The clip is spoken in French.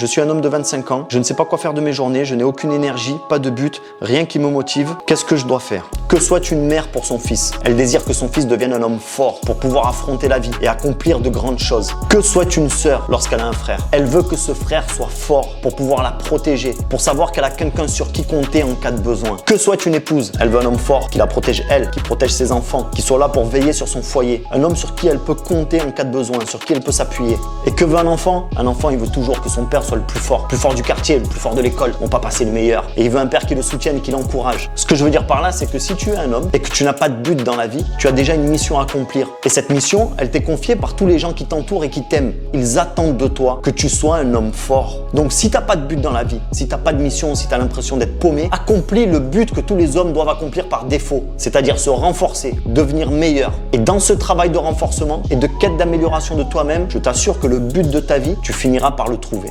Je suis un homme de 25 ans, je ne sais pas quoi faire de mes journées, je n'ai aucune énergie, pas de but, rien qui me motive. Qu'est-ce que je dois faire? Que soit une mère pour son fils. Elle désire que son fils devienne un homme fort pour pouvoir affronter la vie et accomplir de grandes choses. Que soit une sœur lorsqu'elle a un frère. Elle veut que ce frère soit fort pour pouvoir la protéger, pour savoir qu'elle a quelqu'un sur qui compter en cas de besoin. Que soit une épouse, elle veut un homme fort qui la protège elle, qui protège ses enfants, qui soit là pour veiller sur son foyer. Un homme sur qui elle peut compter en cas de besoin, sur qui elle peut s'appuyer. Et que veut un enfant? Un enfant, il veut toujours que son père le plus fort, le plus fort du quartier, le plus fort de l'école, mon papa c'est le meilleur. Et il veut un père qui le soutienne qui l'encourage. Ce que je veux dire par là, c'est que si tu es un homme et que tu n'as pas de but dans la vie, tu as déjà une mission à accomplir. Et cette mission, elle t'est confiée par tous les gens qui t'entourent et qui t'aiment. Ils attendent de toi que tu sois un homme fort. Donc si t'as pas de but dans la vie, si t'as pas de mission, si tu as l'impression d'être paumé, accomplis le but que tous les hommes doivent accomplir par défaut, c'est-à-dire se renforcer, devenir meilleur. Et dans ce travail de renforcement et de quête d'amélioration de toi-même, je t'assure que le but de ta vie, tu finiras par le trouver.